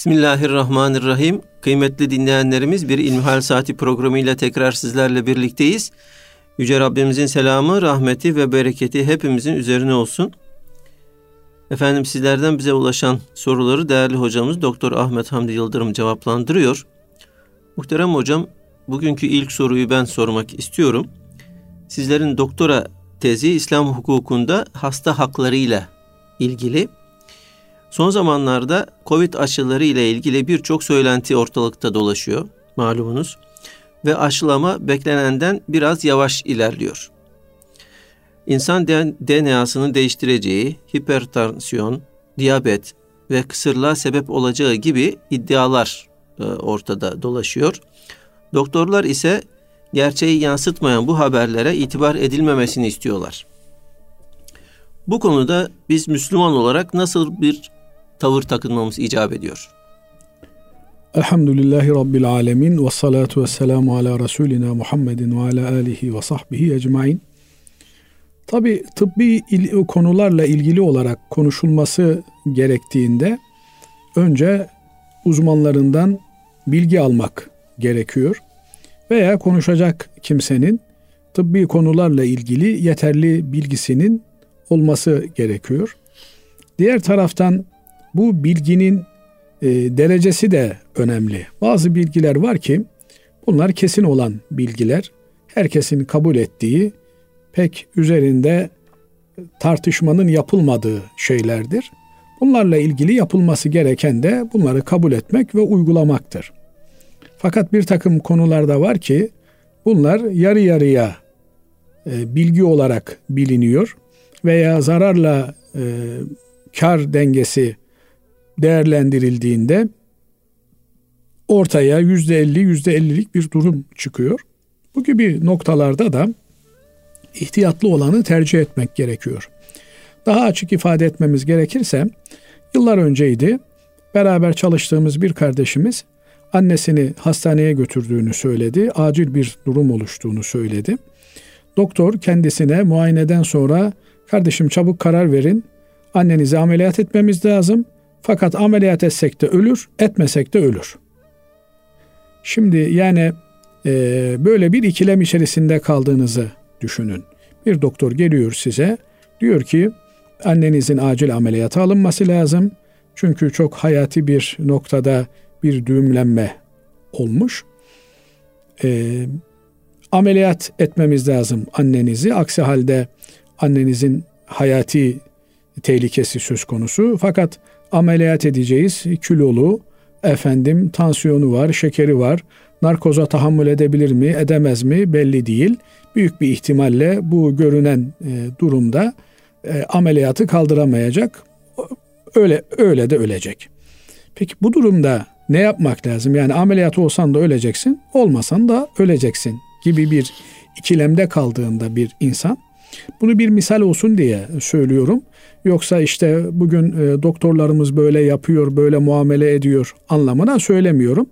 Bismillahirrahmanirrahim. Kıymetli dinleyenlerimiz bir İlmihal Saati programıyla tekrar sizlerle birlikteyiz. Yüce Rabbimizin selamı, rahmeti ve bereketi hepimizin üzerine olsun. Efendim sizlerden bize ulaşan soruları değerli hocamız Doktor Ahmet Hamdi Yıldırım cevaplandırıyor. Muhterem hocam, bugünkü ilk soruyu ben sormak istiyorum. Sizlerin doktora tezi İslam hukukunda hasta haklarıyla ilgili. Son zamanlarda Covid aşıları ile ilgili birçok söylenti ortalıkta dolaşıyor malumunuz ve aşılama beklenenden biraz yavaş ilerliyor. İnsan DNA'sını değiştireceği hipertansiyon, diyabet ve kısırlığa sebep olacağı gibi iddialar e, ortada dolaşıyor. Doktorlar ise gerçeği yansıtmayan bu haberlere itibar edilmemesini istiyorlar. Bu konuda biz Müslüman olarak nasıl bir tavır takınmamız icap ediyor? Elhamdülillahi Rabbil Alemin ve salatu ve selamu ala Resulina Muhammedin ve ala alihi ve sahbihi ecmain. Tabi tıbbi il- konularla ilgili olarak konuşulması gerektiğinde önce uzmanlarından bilgi almak gerekiyor. Veya konuşacak kimsenin tıbbi konularla ilgili yeterli bilgisinin olması gerekiyor. Diğer taraftan bu bilginin e, derecesi de önemli. Bazı bilgiler var ki bunlar kesin olan bilgiler. Herkesin kabul ettiği pek üzerinde tartışmanın yapılmadığı şeylerdir. Bunlarla ilgili yapılması gereken de bunları kabul etmek ve uygulamaktır. Fakat bir takım konularda var ki bunlar yarı yarıya e, bilgi olarak biliniyor veya zararla e, kar dengesi değerlendirildiğinde ortaya yüzde elli, yüzde ellilik bir durum çıkıyor. Bu gibi noktalarda da ihtiyatlı olanı tercih etmek gerekiyor. Daha açık ifade etmemiz gerekirse yıllar önceydi beraber çalıştığımız bir kardeşimiz annesini hastaneye götürdüğünü söyledi. Acil bir durum oluştuğunu söyledi. Doktor kendisine muayeneden sonra kardeşim çabuk karar verin. Annenizi ameliyat etmemiz lazım. Fakat ameliyat etsek de ölür, etmesek de ölür. Şimdi yani e, böyle bir ikilem içerisinde kaldığınızı düşünün. Bir doktor geliyor size, diyor ki annenizin acil ameliyata alınması lazım. Çünkü çok hayati bir noktada bir düğümlenme olmuş. E, ameliyat etmemiz lazım annenizi. Aksi halde annenizin hayati tehlikesi söz konusu. Fakat ameliyat edeceğiz. Kilolu, efendim tansiyonu var, şekeri var. Narkoza tahammül edebilir mi, edemez mi belli değil. Büyük bir ihtimalle bu görünen e, durumda e, ameliyatı kaldıramayacak. Öyle öyle de ölecek. Peki bu durumda ne yapmak lazım? Yani ameliyat olsan da öleceksin, olmasan da öleceksin gibi bir ikilemde kaldığında bir insan bunu bir misal olsun diye söylüyorum. Yoksa işte bugün e, doktorlarımız böyle yapıyor, böyle muamele ediyor anlamına söylemiyorum.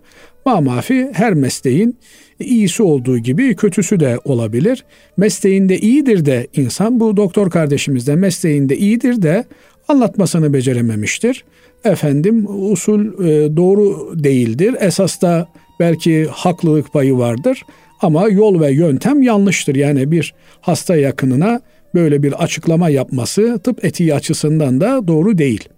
Mamafi her mesleğin iyisi olduğu gibi kötüsü de olabilir. Mesleğinde iyidir de insan bu doktor kardeşimiz de mesleğinde iyidir de anlatmasını becerememiştir. Efendim usul e, doğru değildir. Esas da belki haklılık payı vardır ama yol ve yöntem yanlıştır. Yani bir hasta yakınına böyle bir açıklama yapması tıp etiği açısından da doğru değil.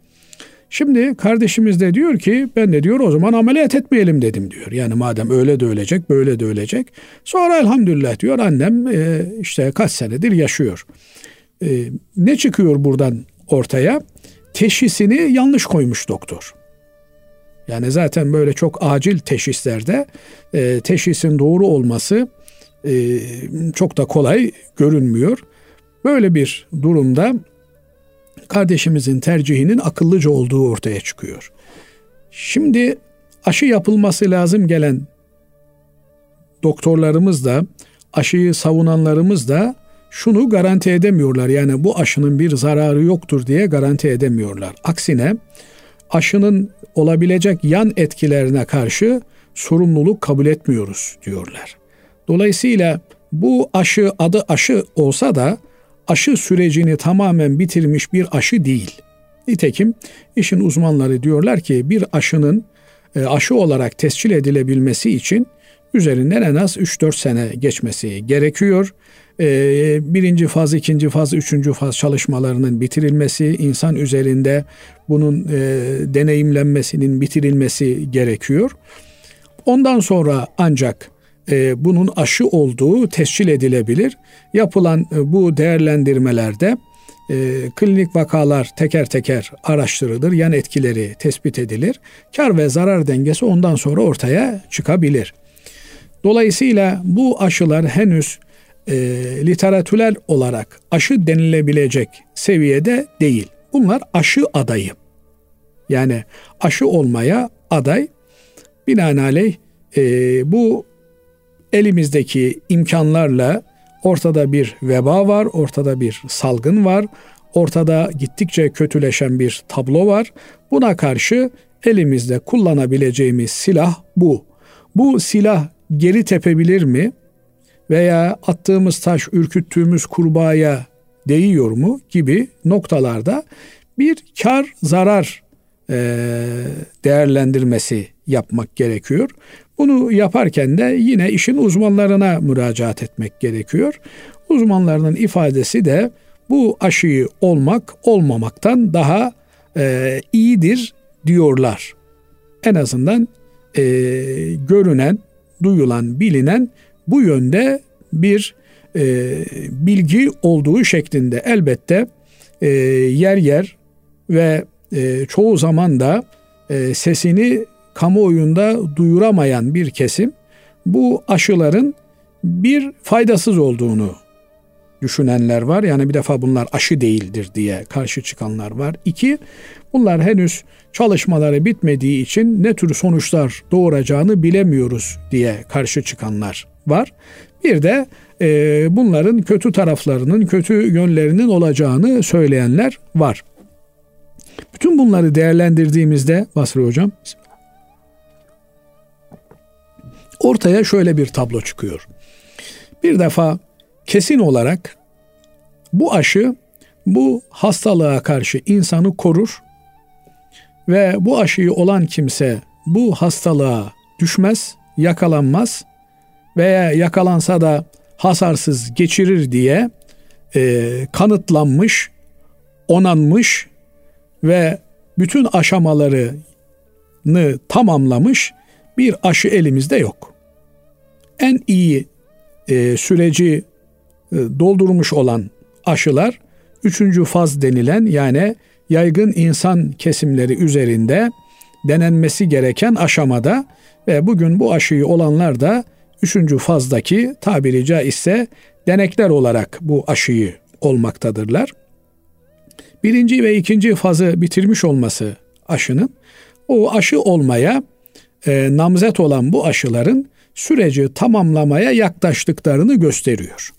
Şimdi kardeşimiz de diyor ki ben de diyor o zaman ameliyat etmeyelim dedim diyor. Yani madem öyle de ölecek böyle de ölecek. Sonra elhamdülillah diyor annem e, işte kaç senedir yaşıyor. E, ne çıkıyor buradan ortaya? Teşhisini yanlış koymuş doktor. Yani zaten böyle çok acil teşhislerde e, teşhisin doğru olması e, çok da kolay görünmüyor. Böyle bir durumda kardeşimizin tercihinin akıllıca olduğu ortaya çıkıyor. Şimdi aşı yapılması lazım gelen doktorlarımız da aşıyı savunanlarımız da şunu garanti edemiyorlar. Yani bu aşının bir zararı yoktur diye garanti edemiyorlar. Aksine aşının olabilecek yan etkilerine karşı sorumluluk kabul etmiyoruz diyorlar. Dolayısıyla bu aşı adı aşı olsa da aşı sürecini tamamen bitirmiş bir aşı değil. Nitekim işin uzmanları diyorlar ki bir aşının e, aşı olarak tescil edilebilmesi için üzerinden en az 3-4 sene geçmesi gerekiyor. E, birinci faz, ikinci faz, üçüncü faz çalışmalarının bitirilmesi, insan üzerinde bunun e, deneyimlenmesinin bitirilmesi gerekiyor. Ondan sonra ancak bunun aşı olduğu tescil edilebilir. Yapılan bu değerlendirmelerde e, klinik vakalar teker teker araştırılır, yan etkileri tespit edilir. Kar ve zarar dengesi ondan sonra ortaya çıkabilir. Dolayısıyla bu aşılar henüz e, literatürel olarak aşı denilebilecek seviyede değil. Bunlar aşı adayı. Yani aşı olmaya aday. Binaenaleyh e, bu elimizdeki imkanlarla Ortada bir veba var, ortada bir salgın var, ortada gittikçe kötüleşen bir tablo var. Buna karşı elimizde kullanabileceğimiz silah bu. Bu silah geri tepebilir mi? Veya attığımız taş ürküttüğümüz kurbağaya değiyor mu gibi noktalarda bir kar zarar değerlendirmesi yapmak gerekiyor. Bunu yaparken de yine işin uzmanlarına müracaat etmek gerekiyor. Uzmanlarının ifadesi de bu aşıyı olmak olmamaktan daha e, iyidir diyorlar. En azından e, görünen, duyulan, bilinen bu yönde bir e, bilgi olduğu şeklinde elbette e, yer yer ve e, çoğu zaman da e, sesini kamuoyunda duyuramayan bir kesim bu aşıların bir faydasız olduğunu düşünenler var. Yani bir defa bunlar aşı değildir diye karşı çıkanlar var. İki, bunlar henüz çalışmaları bitmediği için ne tür sonuçlar doğuracağını bilemiyoruz diye karşı çıkanlar var. Bir de e, bunların kötü taraflarının, kötü yönlerinin olacağını söyleyenler var. Bütün bunları değerlendirdiğimizde Basri Hocam ortaya şöyle bir tablo çıkıyor. Bir defa kesin olarak bu aşı bu hastalığa karşı insanı korur ve bu aşıyı olan kimse bu hastalığa düşmez, yakalanmaz veya yakalansa da hasarsız geçirir diye e, kanıtlanmış, onanmış ve bütün aşamalarını tamamlamış bir aşı elimizde yok. En iyi e, süreci e, doldurmuş olan aşılar üçüncü faz denilen yani yaygın insan kesimleri üzerinde denenmesi gereken aşamada ve bugün bu aşıyı olanlar da üçüncü fazdaki tabiri caizse denekler olarak bu aşıyı olmaktadırlar. Birinci ve ikinci fazı bitirmiş olması aşının o aşı olmaya e, namzet olan bu aşıların süreci tamamlamaya yaklaştıklarını gösteriyor.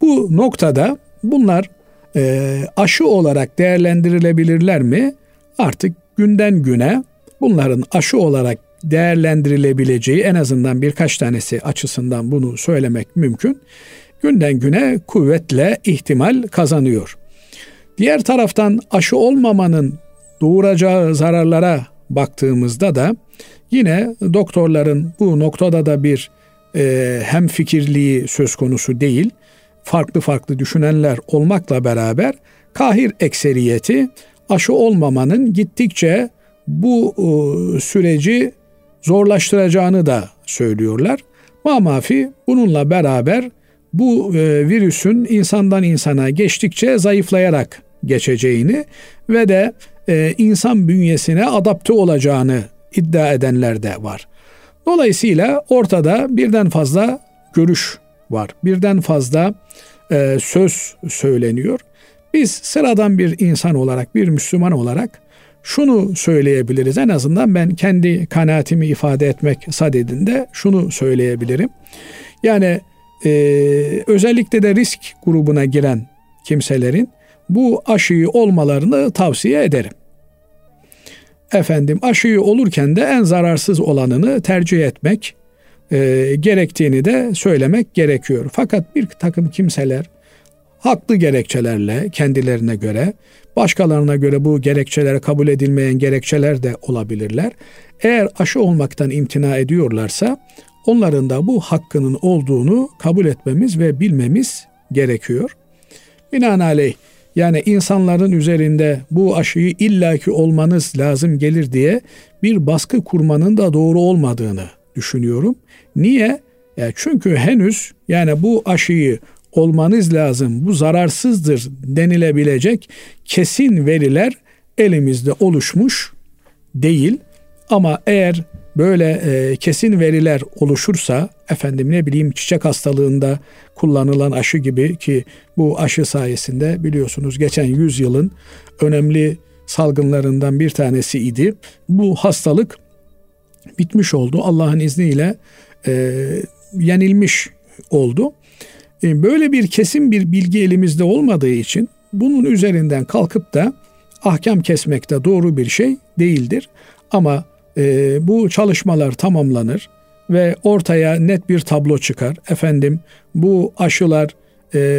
Bu noktada bunlar e, aşı olarak değerlendirilebilirler mi? Artık günden güne bunların aşı olarak değerlendirilebileceği en azından birkaç tanesi açısından bunu söylemek mümkün. Günden güne kuvvetle ihtimal kazanıyor. Diğer taraftan aşı olmamanın doğuracağı zararlara baktığımızda da yine doktorların bu noktada da bir e, hem fikirliği söz konusu değil. Farklı farklı düşünenler olmakla beraber kahir ekseriyeti aşı olmamanın gittikçe bu e, süreci zorlaştıracağını da söylüyorlar. Mamafi bununla beraber bu e, virüsün insandan insana geçtikçe zayıflayarak geçeceğini ve de e, insan bünyesine adapte olacağını iddia edenler de var. Dolayısıyla ortada birden fazla görüş var. Birden fazla e, söz söyleniyor. Biz sıradan bir insan olarak, bir Müslüman olarak şunu söyleyebiliriz. En azından ben kendi kanaatimi ifade etmek sadedinde şunu söyleyebilirim. Yani e, özellikle de risk grubuna giren kimselerin bu aşıyı olmalarını tavsiye ederim. Efendim aşıyı olurken de en zararsız olanını tercih etmek e, gerektiğini de söylemek gerekiyor. Fakat bir takım kimseler haklı gerekçelerle kendilerine göre, başkalarına göre bu gerekçelere kabul edilmeyen gerekçeler de olabilirler. Eğer aşı olmaktan imtina ediyorlarsa onların da bu hakkının olduğunu kabul etmemiz ve bilmemiz gerekiyor. Binaenaleyh yani insanların üzerinde bu aşıyı illaki olmanız lazım gelir diye bir baskı kurmanın da doğru olmadığını düşünüyorum. Niye? Ya çünkü henüz yani bu aşıyı olmanız lazım, bu zararsızdır denilebilecek kesin veriler elimizde oluşmuş değil. Ama eğer böyle e, kesin veriler oluşursa efendim ne bileyim çiçek hastalığında kullanılan aşı gibi ki bu aşı sayesinde biliyorsunuz geçen yüzyılın önemli salgınlarından bir tanesi idi. Bu hastalık bitmiş oldu. Allah'ın izniyle e, yenilmiş oldu. E, böyle bir kesin bir bilgi elimizde olmadığı için bunun üzerinden kalkıp da ahkam kesmek de doğru bir şey değildir. Ama e, bu çalışmalar tamamlanır ve ortaya net bir tablo çıkar. Efendim bu aşılar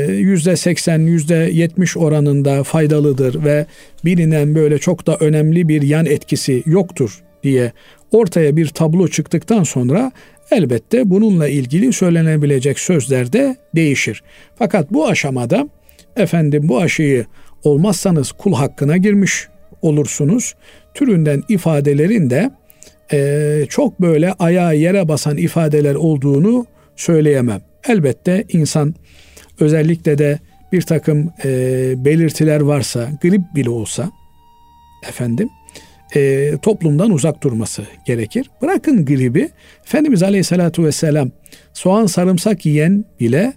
yüzde seksen, yüzde yetmiş oranında faydalıdır ve bilinen böyle çok da önemli bir yan etkisi yoktur diye ortaya bir tablo çıktıktan sonra elbette bununla ilgili söylenebilecek sözler de değişir. Fakat bu aşamada efendim bu aşıyı olmazsanız kul hakkına girmiş olursunuz. Türünden ifadelerin de e, çok böyle ayağa yere basan ifadeler olduğunu söyleyemem. Elbette insan özellikle de bir takım e, belirtiler varsa, grip bile olsa efendim e, toplumdan uzak durması gerekir. Bırakın gribi, Efendimiz Aleyhisselatü Vesselam soğan sarımsak yiyen bile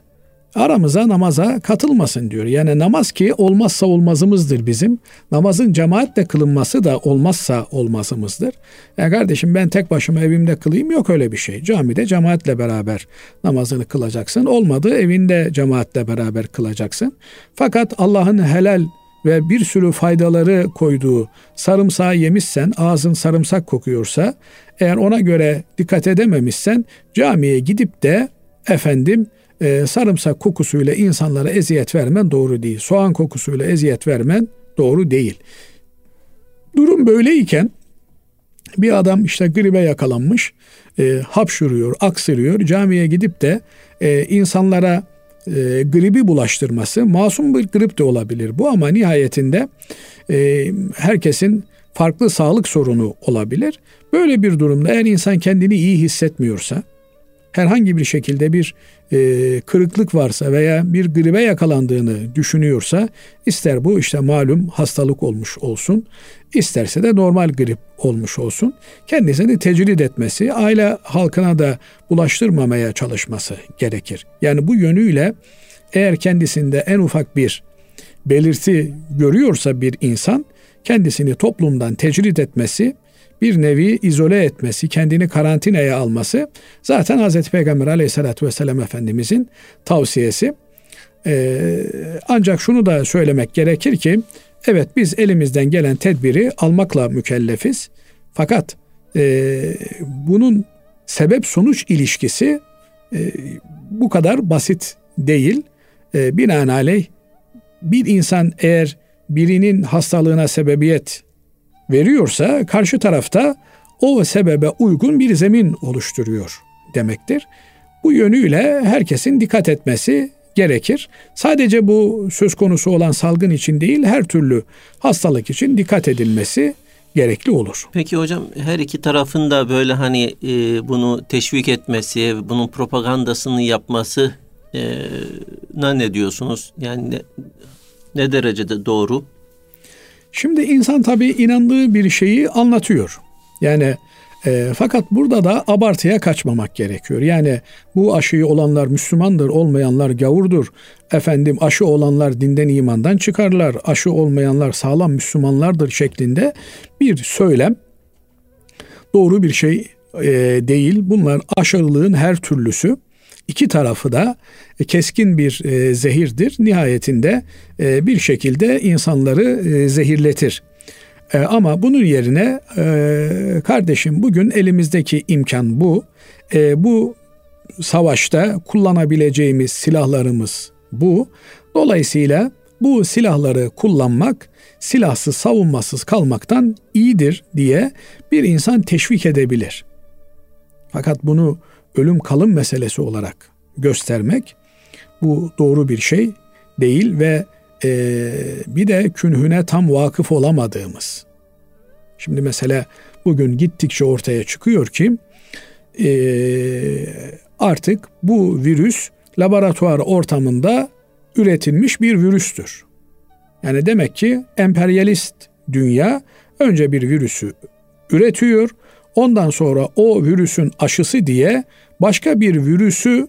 aramıza namaza katılmasın diyor. Yani namaz ki olmazsa olmazımızdır bizim. Namazın cemaatle kılınması da olmazsa olmazımızdır. Ya kardeşim ben tek başıma evimde kılayım yok öyle bir şey. Camide cemaatle beraber namazını kılacaksın. Olmadı evinde cemaatle beraber kılacaksın. Fakat Allah'ın helal ve bir sürü faydaları koyduğu sarımsağı yemişsen, ağzın sarımsak kokuyorsa, eğer ona göre dikkat edememişsen camiye gidip de efendim e, sarımsak kokusuyla insanlara eziyet vermen doğru değil. Soğan kokusuyla eziyet vermen doğru değil. Durum böyleyken bir adam işte gribe yakalanmış, e, hapşuruyor, aksırıyor. Camiye gidip de e, insanlara e, gribi bulaştırması masum bir grip de olabilir bu ama nihayetinde e, herkesin farklı sağlık sorunu olabilir. Böyle bir durumda eğer insan kendini iyi hissetmiyorsa herhangi bir şekilde bir e, kırıklık varsa veya bir gribe yakalandığını düşünüyorsa ister bu işte malum hastalık olmuş olsun isterse de normal grip olmuş olsun kendisini tecrid etmesi aile halkına da bulaştırmamaya çalışması gerekir. Yani bu yönüyle eğer kendisinde en ufak bir belirti görüyorsa bir insan kendisini toplumdan tecrid etmesi bir nevi izole etmesi, kendini karantinaya alması zaten Hazreti Peygamber aleyhissalatü vesselam Efendimizin tavsiyesi. Ee, ancak şunu da söylemek gerekir ki evet biz elimizden gelen tedbiri almakla mükellefiz. Fakat e, bunun sebep sonuç ilişkisi e, bu kadar basit değil. E, binaenaleyh bir insan eğer birinin hastalığına sebebiyet veriyorsa karşı tarafta o sebebe uygun bir zemin oluşturuyor demektir. Bu yönüyle herkesin dikkat etmesi gerekir. Sadece bu söz konusu olan salgın için değil her türlü hastalık için dikkat edilmesi gerekli olur. Peki hocam her iki tarafın da böyle hani e, bunu teşvik etmesi, bunun propagandasını yapması e, ne diyorsunuz? Yani ne, ne derecede doğru? Şimdi insan tabii inandığı bir şeyi anlatıyor. Yani e, fakat burada da abartıya kaçmamak gerekiyor. Yani bu aşıyı olanlar Müslümandır, olmayanlar gavurdur. Efendim aşı olanlar dinden imandan çıkarlar, aşı olmayanlar sağlam Müslümanlardır şeklinde bir söylem doğru bir şey e, değil. Bunlar aşırılığın her türlüsü. İki tarafı da e, keskin bir e, zehirdir. Nihayetinde e, bir şekilde insanları zehirletir. Ama bunun yerine kardeşim bugün elimizdeki imkan bu. Bu savaşta kullanabileceğimiz silahlarımız bu. Dolayısıyla bu silahları kullanmak silahsız savunmasız kalmaktan iyidir diye bir insan teşvik edebilir. Fakat bunu ölüm kalım meselesi olarak göstermek bu doğru bir şey değil ve e, bir de künhüne tam vakıf olamadığımız. Şimdi mesela bugün gittikçe ortaya çıkıyor ki e, artık bu virüs laboratuvar ortamında üretilmiş bir virüstür. Yani demek ki emperyalist dünya önce bir virüsü üretiyor. Ondan sonra o virüsün aşısı diye başka bir virüsü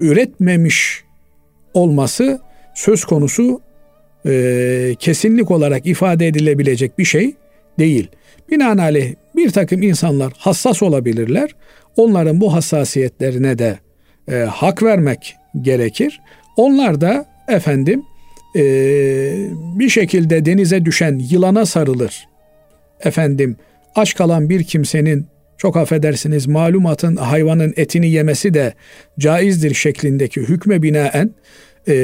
üretmemiş olması söz konusu e, kesinlik olarak ifade edilebilecek bir şey değil. Binaenaleyh bir takım insanlar hassas olabilirler. Onların bu hassasiyetlerine de e, hak vermek gerekir. Onlar da efendim e, bir şekilde denize düşen yılana sarılır. Efendim aç kalan bir kimsenin çok affedersiniz malumatın hayvanın etini yemesi de caizdir şeklindeki hükme binaen e,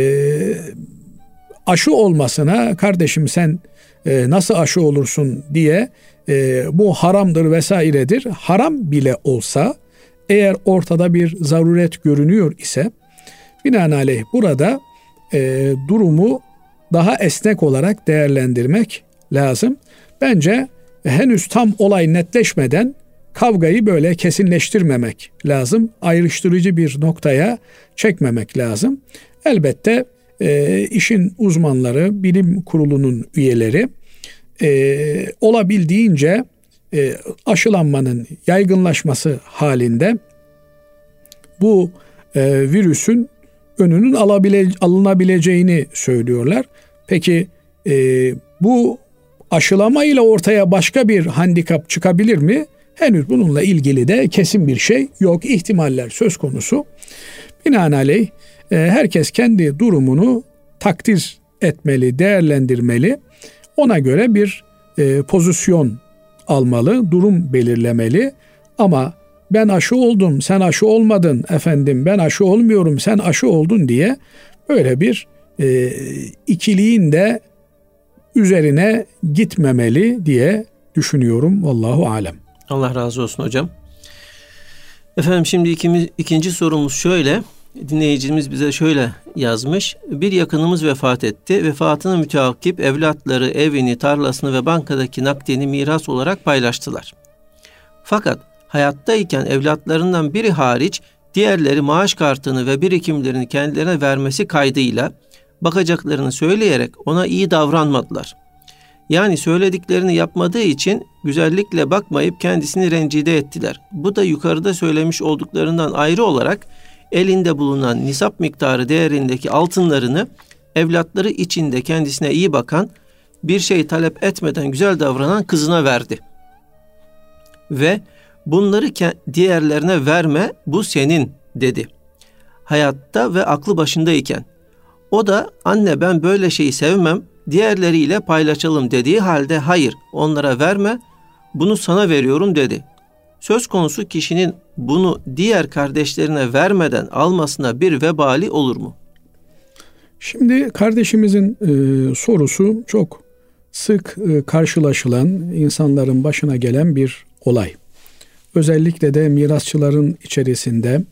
aşı olmasına kardeşim sen e, nasıl aşı olursun diye e, bu haramdır vesairedir. Haram bile olsa eğer ortada bir zaruret görünüyor ise binaenaleyh burada e, durumu daha esnek olarak değerlendirmek lazım. Bence henüz tam olay netleşmeden kavgayı böyle kesinleştirmemek lazım. Ayrıştırıcı bir noktaya çekmemek lazım. Elbette e, işin uzmanları, bilim kurulunun üyeleri e, olabildiğince e, aşılanmanın yaygınlaşması halinde bu e, virüsün önünün alabile, alınabileceğini söylüyorlar. Peki e, bu aşılama ile ortaya başka bir handikap çıkabilir mi? Henüz bununla ilgili de kesin bir şey yok. İhtimaller söz konusu. Binaenaleyh e, herkes kendi durumunu takdir etmeli, değerlendirmeli. Ona göre bir e, pozisyon almalı, durum belirlemeli. Ama ben aşı oldum, sen aşı olmadın efendim, ben aşı olmuyorum, sen aşı oldun diye böyle bir e, ikiliğin de üzerine gitmemeli diye düşünüyorum. Allahu alem. Allah razı olsun hocam. Efendim şimdi ikimiz, ikinci sorumuz şöyle. Dinleyicimiz bize şöyle yazmış. Bir yakınımız vefat etti. Vefatına müteakip evlatları evini, tarlasını ve bankadaki nakdini miras olarak paylaştılar. Fakat hayattayken evlatlarından biri hariç diğerleri maaş kartını ve birikimlerini kendilerine vermesi kaydıyla bakacaklarını söyleyerek ona iyi davranmadılar. Yani söylediklerini yapmadığı için güzellikle bakmayıp kendisini rencide ettiler. Bu da yukarıda söylemiş olduklarından ayrı olarak elinde bulunan nisap miktarı değerindeki altınlarını evlatları içinde kendisine iyi bakan, bir şey talep etmeden güzel davranan kızına verdi. Ve bunları diğerlerine verme bu senin dedi. Hayatta ve aklı başındayken. O da anne ben böyle şeyi sevmem diğerleriyle paylaşalım dediği halde hayır onlara verme bunu sana veriyorum dedi. Söz konusu kişinin bunu diğer kardeşlerine vermeden almasına bir vebali olur mu? Şimdi kardeşimizin e, sorusu çok sık e, karşılaşılan insanların başına gelen bir olay. Özellikle de mirasçıların içerisinde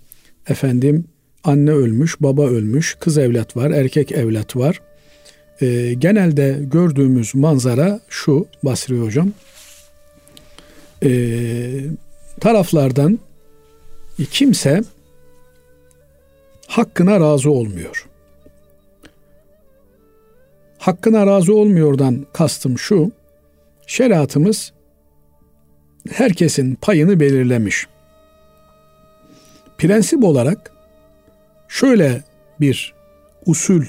efendim anne ölmüş, baba ölmüş, kız evlat var, erkek evlat var. E, genelde gördüğümüz manzara şu Basri Hocam. E, taraflardan kimse hakkına razı olmuyor. Hakkına razı olmuyordan kastım şu. Şeriatımız herkesin payını belirlemiş. Prensip olarak şöyle bir usul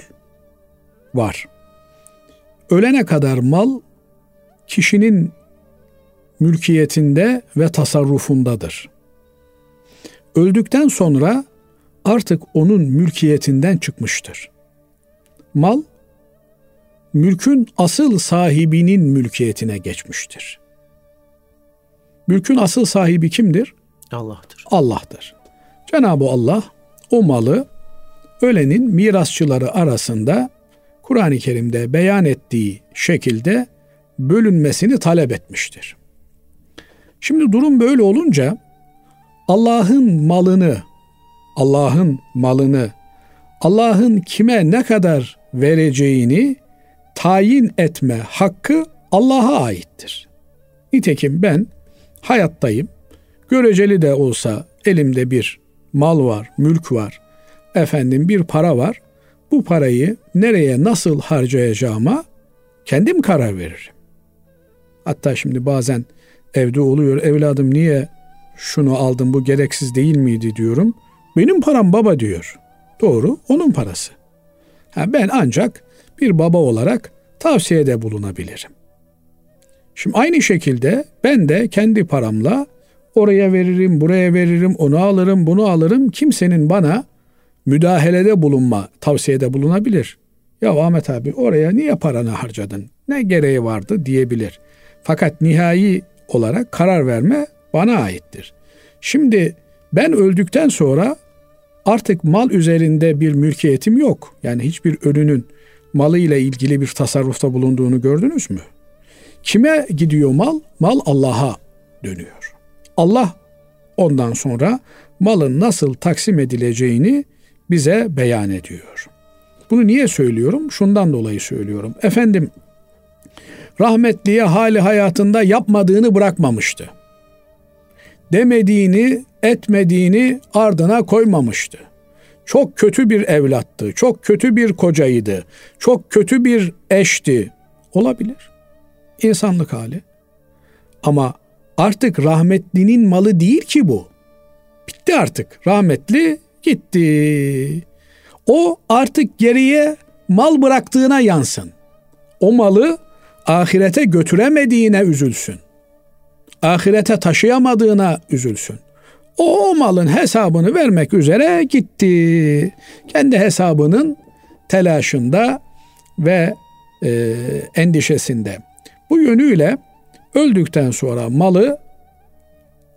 var. Ölene kadar mal kişinin mülkiyetinde ve tasarrufundadır. Öldükten sonra artık onun mülkiyetinden çıkmıştır. Mal mülkün asıl sahibinin mülkiyetine geçmiştir. Mülkün asıl sahibi kimdir? Allah'tır. Allah'tır. Cenab-ı Allah o malı ölenin mirasçıları arasında Kur'an-ı Kerim'de beyan ettiği şekilde bölünmesini talep etmiştir. Şimdi durum böyle olunca Allah'ın malını, Allah'ın malını, Allah'ın kime ne kadar vereceğini tayin etme hakkı Allah'a aittir. Nitekim ben hayattayım. Göreceli de olsa elimde bir mal var, mülk var, efendim bir para var. Bu parayı nereye nasıl harcayacağıma kendim karar veririm. Hatta şimdi bazen evde oluyor evladım niye şunu aldım bu gereksiz değil miydi diyorum. Benim param baba diyor. Doğru onun parası. Ha, ben ancak bir baba olarak tavsiyede bulunabilirim. Şimdi aynı şekilde ben de kendi paramla oraya veririm, buraya veririm, onu alırım, bunu alırım. Kimsenin bana müdahalede bulunma, tavsiyede bulunabilir. Ya Ahmet abi oraya niye paranı harcadın? Ne gereği vardı diyebilir. Fakat nihai olarak karar verme bana aittir. Şimdi ben öldükten sonra artık mal üzerinde bir mülkiyetim yok. Yani hiçbir ölünün malıyla ilgili bir tasarrufta bulunduğunu gördünüz mü? Kime gidiyor mal? Mal Allah'a dönüyor. Allah ondan sonra malın nasıl taksim edileceğini bize beyan ediyor. Bunu niye söylüyorum? Şundan dolayı söylüyorum. Efendim rahmetliye hali hayatında yapmadığını bırakmamıştı. Demediğini, etmediğini ardına koymamıştı. Çok kötü bir evlattı, çok kötü bir kocaydı, çok kötü bir eşti. Olabilir. İnsanlık hali. Ama artık rahmetlinin malı değil ki bu. Bitti artık. Rahmetli gitti. O artık geriye mal bıraktığına yansın. O malı ahirete götüremediğine üzülsün. Ahirete taşıyamadığına üzülsün. O, o malın hesabını vermek üzere gitti. Kendi hesabının telaşında ve e, endişesinde. Bu yönüyle öldükten sonra malı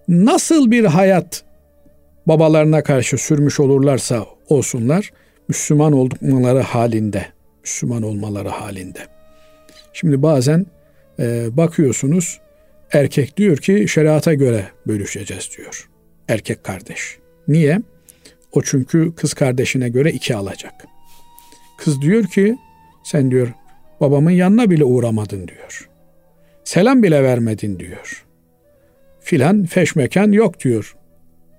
nasıl bir hayat babalarına karşı sürmüş olurlarsa olsunlar Müslüman oldukları halinde, Müslüman olmaları halinde. Şimdi bazen e, bakıyorsunuz erkek diyor ki şeriata göre bölüşeceğiz diyor. Erkek kardeş. Niye? O çünkü kız kardeşine göre iki alacak. Kız diyor ki sen diyor babamın yanına bile uğramadın diyor. Selam bile vermedin diyor. Filan feşmekan yok diyor.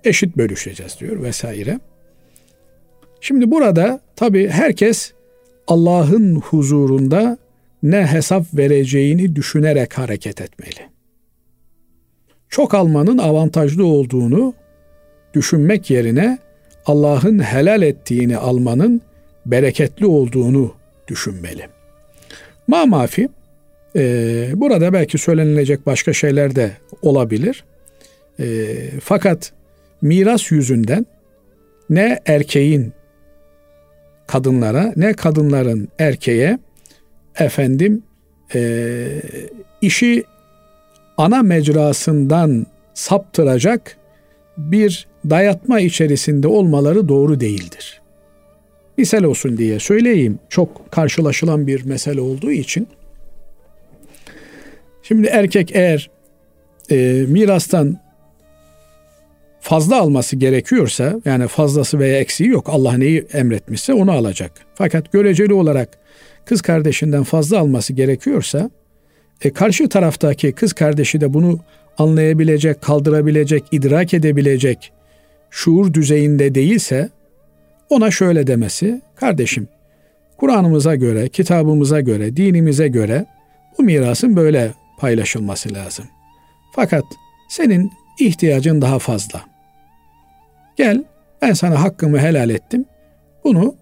Eşit bölüşeceğiz diyor vesaire. Şimdi burada tabi herkes Allah'ın huzurunda ne hesap vereceğini düşünerek hareket etmeli. Çok almanın avantajlı olduğunu düşünmek yerine Allah'ın helal ettiğini almanın bereketli olduğunu düşünmeli. Ma mafi e, burada belki söylenilecek başka şeyler de olabilir. E, fakat miras yüzünden ne erkeğin kadınlara ne kadınların erkeğe efendim e, işi ana mecrasından saptıracak bir dayatma içerisinde olmaları doğru değildir. Misal olsun diye söyleyeyim. Çok karşılaşılan bir mesele olduğu için. Şimdi erkek eğer e, mirastan fazla alması gerekiyorsa yani fazlası veya eksiği yok. Allah neyi emretmişse onu alacak. Fakat göreceli olarak kız kardeşinden fazla alması gerekiyorsa e, karşı taraftaki kız kardeşi de bunu anlayabilecek, kaldırabilecek, idrak edebilecek şuur düzeyinde değilse ona şöyle demesi, kardeşim Kur'an'ımıza göre, kitabımıza göre, dinimize göre bu mirasın böyle paylaşılması lazım. Fakat senin ihtiyacın daha fazla. Gel ben sana hakkımı helal ettim. Bunu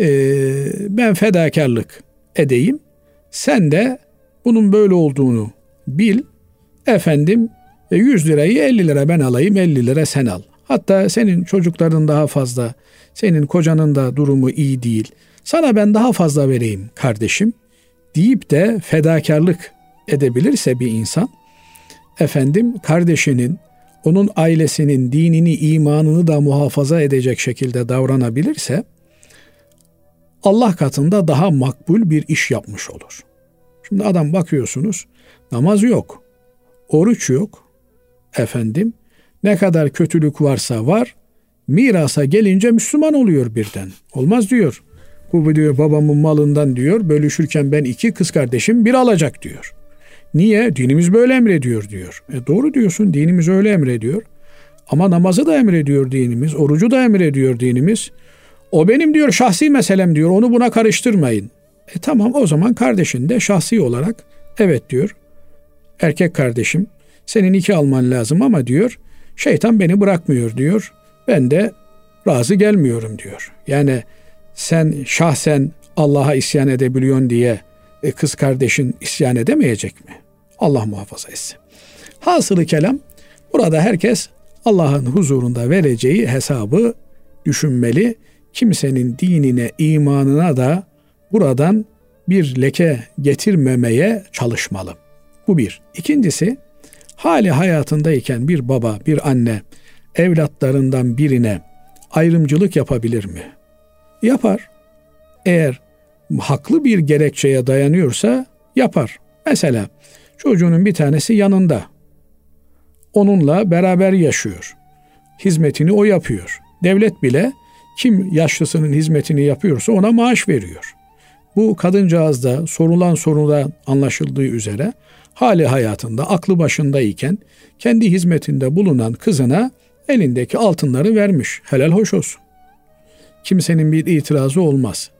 e, ben fedakarlık edeyim. Sen de bunun böyle olduğunu bil. Efendim 100 e, lirayı 50 lira ben alayım 50 lira sen al. Hatta senin çocukların daha fazla, senin kocanın da durumu iyi değil. Sana ben daha fazla vereyim kardeşim deyip de fedakarlık edebilirse bir insan efendim kardeşinin onun ailesinin dinini, imanını da muhafaza edecek şekilde davranabilirse Allah katında daha makbul bir iş yapmış olur. Şimdi adam bakıyorsunuz namaz yok, oruç yok, efendim ne kadar kötülük varsa var, mirasa gelince Müslüman oluyor birden. Olmaz diyor. Bu diyor babamın malından diyor bölüşürken ben iki kız kardeşim bir alacak diyor. Niye? Dinimiz böyle emrediyor diyor. E doğru diyorsun dinimiz öyle emrediyor. Ama namazı da emrediyor dinimiz, orucu da emrediyor dinimiz. O benim diyor şahsi meselem diyor. Onu buna karıştırmayın. E tamam o zaman kardeşin de şahsi olarak evet diyor. Erkek kardeşim senin iki alman lazım ama diyor şeytan beni bırakmıyor diyor. Ben de razı gelmiyorum diyor. Yani sen şahsen Allah'a isyan edebiliyorsun diye e, kız kardeşin isyan edemeyecek mi? Allah muhafaza etsin. Hasılı kelam burada herkes Allah'ın huzurunda vereceği hesabı düşünmeli. Kimsenin dinine, imanına da buradan bir leke getirmemeye çalışmalı. Bu bir. İkincisi, hali hayatındayken bir baba, bir anne evlatlarından birine ayrımcılık yapabilir mi? Yapar. Eğer haklı bir gerekçeye dayanıyorsa yapar. Mesela çocuğunun bir tanesi yanında. Onunla beraber yaşıyor. Hizmetini o yapıyor. Devlet bile kim yaşlısının hizmetini yapıyorsa ona maaş veriyor. Bu kadıncağızda sorulan soruda anlaşıldığı üzere hali hayatında aklı başındayken kendi hizmetinde bulunan kızına elindeki altınları vermiş. Helal hoş olsun. Kimsenin bir itirazı olmaz.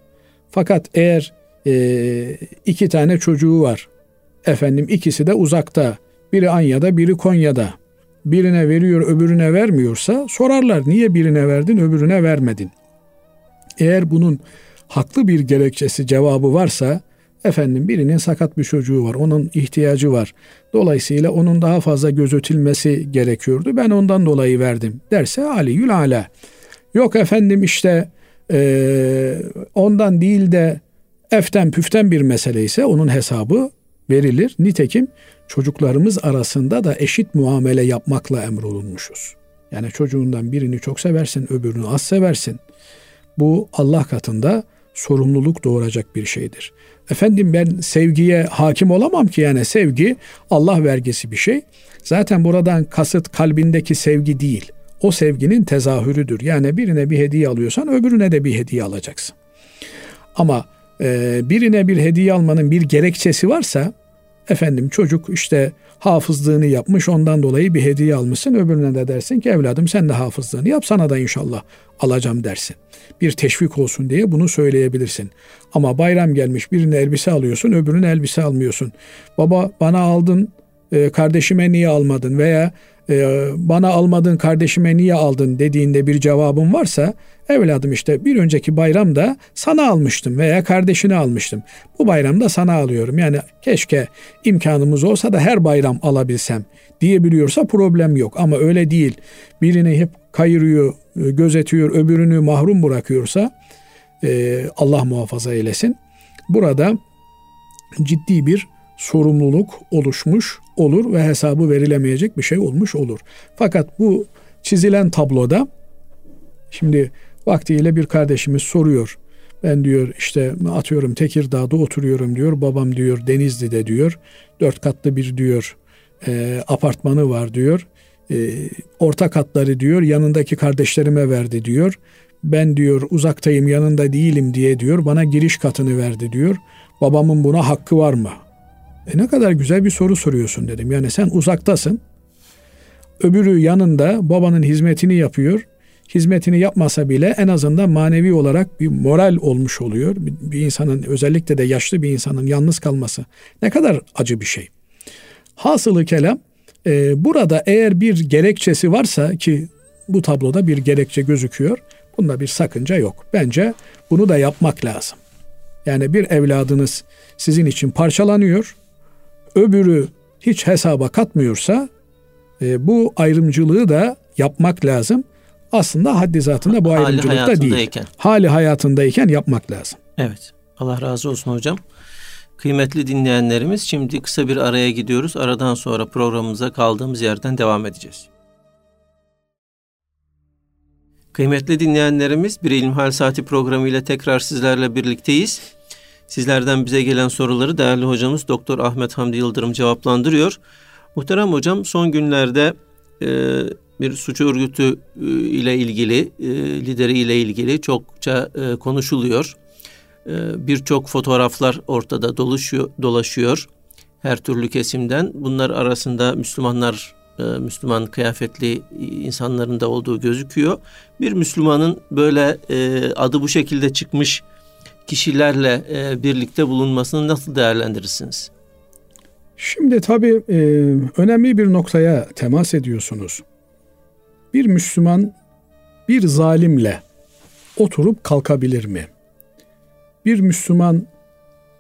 Fakat eğer e, iki tane çocuğu var, efendim ikisi de uzakta, biri Anya'da, biri Konya'da, birine veriyor öbürüne vermiyorsa sorarlar niye birine verdin öbürüne vermedin. Eğer bunun haklı bir gerekçesi cevabı varsa efendim birinin sakat bir çocuğu var onun ihtiyacı var. Dolayısıyla onun daha fazla gözetilmesi gerekiyordu ben ondan dolayı verdim derse aliyül ala. Yok efendim işte e, ondan değil de eften püften bir mesele ise onun hesabı verilir. Nitekim çocuklarımız arasında da eşit muamele yapmakla emrolunmuşuz. Yani çocuğundan birini çok seversin, öbürünü az seversin. Bu Allah katında sorumluluk doğuracak bir şeydir. Efendim ben sevgiye hakim olamam ki yani sevgi Allah vergisi bir şey. Zaten buradan kasıt kalbindeki sevgi değil. O sevginin tezahürüdür. Yani birine bir hediye alıyorsan öbürüne de bir hediye alacaksın. Ama birine bir hediye almanın bir gerekçesi varsa efendim çocuk işte hafızlığını yapmış ondan dolayı bir hediye almışsın öbürüne de dersin ki evladım sen de hafızlığını yap sana da inşallah alacağım dersin. Bir teşvik olsun diye bunu söyleyebilirsin. Ama bayram gelmiş birine elbise alıyorsun öbürüne elbise almıyorsun. Baba bana aldın e, kardeşime niye almadın veya e, bana almadın kardeşime niye aldın dediğinde bir cevabın varsa evladım işte bir önceki bayramda sana almıştım veya kardeşine almıştım. Bu bayramda sana alıyorum. Yani keşke imkanımız olsa da her bayram alabilsem diyebiliyorsa problem yok. Ama öyle değil. Birini hep kayırıyor, e, gözetiyor, öbürünü mahrum bırakıyorsa e, Allah muhafaza eylesin. Burada ciddi bir sorumluluk oluşmuş olur ve hesabı verilemeyecek bir şey olmuş olur. Fakat bu çizilen tabloda şimdi vaktiyle bir kardeşimiz soruyor. Ben diyor işte atıyorum Tekirdağ'da oturuyorum diyor. Babam diyor Denizli'de diyor. Dört katlı bir diyor e, apartmanı var diyor. E, orta katları diyor yanındaki kardeşlerime verdi diyor. Ben diyor uzaktayım yanında değilim diye diyor bana giriş katını verdi diyor. Babamın buna hakkı var mı? E ne kadar güzel bir soru soruyorsun dedim. Yani sen uzaktasın. Öbürü yanında babanın hizmetini yapıyor. Hizmetini yapmasa bile en azından manevi olarak bir moral olmuş oluyor. Bir, bir insanın özellikle de yaşlı bir insanın yalnız kalması ne kadar acı bir şey. Hasılı kelam e, burada eğer bir gerekçesi varsa ki bu tabloda bir gerekçe gözüküyor. Bunda bir sakınca yok. Bence bunu da yapmak lazım. Yani bir evladınız sizin için parçalanıyor öbürü hiç hesaba katmıyorsa e, bu ayrımcılığı da yapmak lazım. Aslında haddi zatında bu ayrımcılık da değil. Hali hayatındayken yapmak lazım. Evet. Allah razı olsun hocam. Kıymetli dinleyenlerimiz şimdi kısa bir araya gidiyoruz. Aradan sonra programımıza kaldığımız yerden devam edeceğiz. Kıymetli dinleyenlerimiz bir İlmihal Saati programı ile tekrar sizlerle birlikteyiz. Sizlerden bize gelen soruları değerli hocamız Doktor Ahmet Hamdi Yıldırım cevaplandırıyor. Muhterem hocam son günlerde e, bir suç örgütü e, ile ilgili, e, lideri ile ilgili çokça e, konuşuluyor. E, Birçok fotoğraflar ortada dolaşıyor, dolaşıyor her türlü kesimden. Bunlar arasında Müslümanlar e, Müslüman kıyafetli insanların da olduğu gözüküyor. Bir Müslümanın böyle e, adı bu şekilde çıkmış kişilerle e, birlikte bulunmasını nasıl değerlendirirsiniz? Şimdi tabii önemli bir noktaya temas ediyorsunuz. Bir Müslüman bir zalimle oturup kalkabilir mi? Bir Müslüman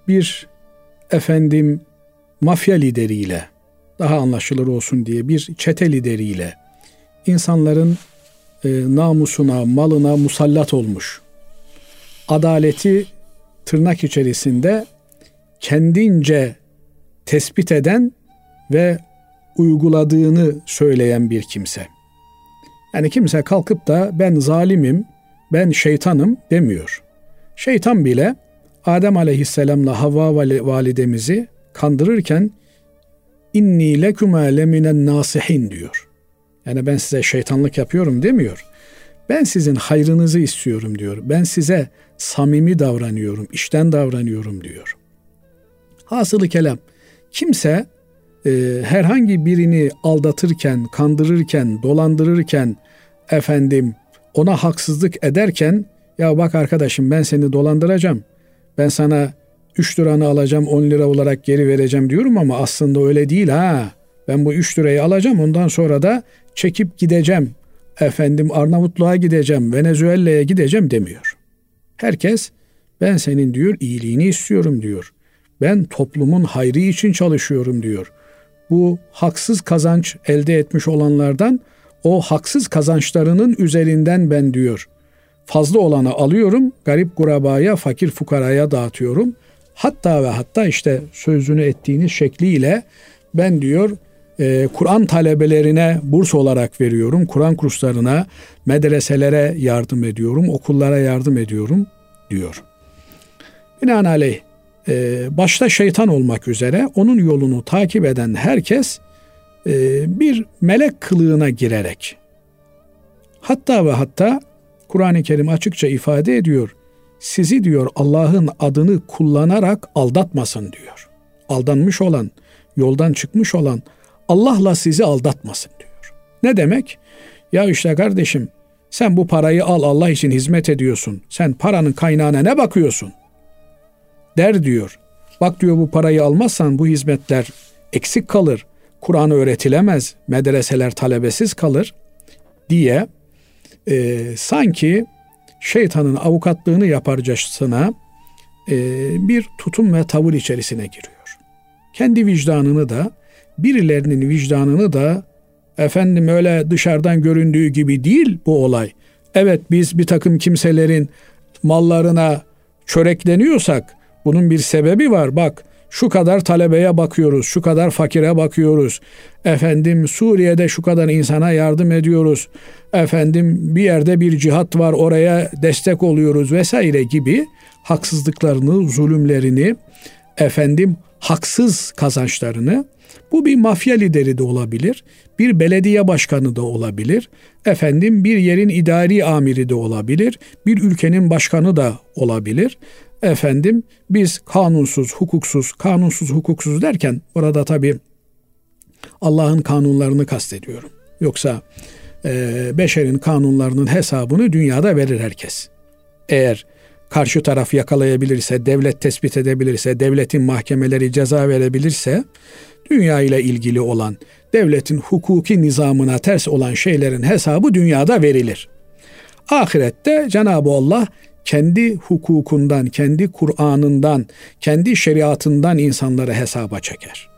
bir efendim mafya lideriyle daha anlaşılır olsun diye bir çete lideriyle insanların e, namusuna, malına musallat olmuş. Adaleti tırnak içerisinde kendince tespit eden ve uyguladığını söyleyen bir kimse. Yani kimse kalkıp da ben zalimim, ben şeytanım demiyor. Şeytan bile Adem aleyhisselamla Havva validemizi kandırırken inni lekuma leminen nasihin diyor. Yani ben size şeytanlık yapıyorum demiyor. Ben sizin hayrınızı istiyorum diyor. Ben size samimi davranıyorum, işten davranıyorum diyor. Hasılı kelam kimse e, herhangi birini aldatırken, kandırırken, dolandırırken efendim ona haksızlık ederken ya bak arkadaşım ben seni dolandıracağım. Ben sana 3 liranı alacağım 10 lira olarak geri vereceğim diyorum ama aslında öyle değil ha. Ben bu 3 lirayı alacağım ondan sonra da çekip gideceğim. Efendim Arnavutluğa gideceğim, Venezuela'ya gideceğim demiyor. Herkes ben senin diyor iyiliğini istiyorum diyor. Ben toplumun hayrı için çalışıyorum diyor. Bu haksız kazanç elde etmiş olanlardan o haksız kazançlarının üzerinden ben diyor. Fazla olanı alıyorum, garip kurabaya, fakir fukaraya dağıtıyorum. Hatta ve hatta işte sözünü ettiğiniz şekliyle ben diyor e, Kur'an talebelerine burs olarak veriyorum. Kur'an kurslarına, medreselere yardım ediyorum, okullara yardım ediyorum diyor. Binaenaleyh e, başta şeytan olmak üzere onun yolunu takip eden herkes e, bir melek kılığına girerek hatta ve hatta Kur'an-ı Kerim açıkça ifade ediyor sizi diyor Allah'ın adını kullanarak aldatmasın diyor. Aldanmış olan, yoldan çıkmış olan Allah'la sizi aldatmasın diyor. Ne demek? Ya işte kardeşim sen bu parayı al Allah için hizmet ediyorsun. Sen paranın kaynağına ne bakıyorsun? Der diyor. Bak diyor bu parayı almazsan bu hizmetler eksik kalır. Kur'an öğretilemez, medreseler talebesiz kalır diye e, sanki şeytanın avukatlığını yaparcasına e, bir tutum ve tavır içerisine giriyor. Kendi vicdanını da birilerinin vicdanını da efendim öyle dışarıdan göründüğü gibi değil bu olay. Evet biz bir takım kimselerin mallarına çörekleniyorsak bunun bir sebebi var. Bak şu kadar talebeye bakıyoruz, şu kadar fakire bakıyoruz. Efendim Suriye'de şu kadar insana yardım ediyoruz. Efendim bir yerde bir cihat var oraya destek oluyoruz vesaire gibi haksızlıklarını, zulümlerini, efendim haksız kazançlarını bu bir mafya lideri de olabilir, bir belediye başkanı da olabilir, efendim bir yerin idari amiri de olabilir, bir ülkenin başkanı da olabilir efendim biz kanunsuz, hukuksuz, kanunsuz, hukuksuz derken burada tabi Allah'ın kanunlarını kastediyorum. Yoksa e, beşerin kanunlarının hesabını dünyada verir herkes. Eğer karşı taraf yakalayabilirse, devlet tespit edebilirse, devletin mahkemeleri ceza verebilirse, dünya ile ilgili olan, devletin hukuki nizamına ters olan şeylerin hesabı dünyada verilir. Ahirette Cenab-ı Allah kendi hukukundan, kendi Kur'an'ından, kendi şeriatından insanları hesaba çeker.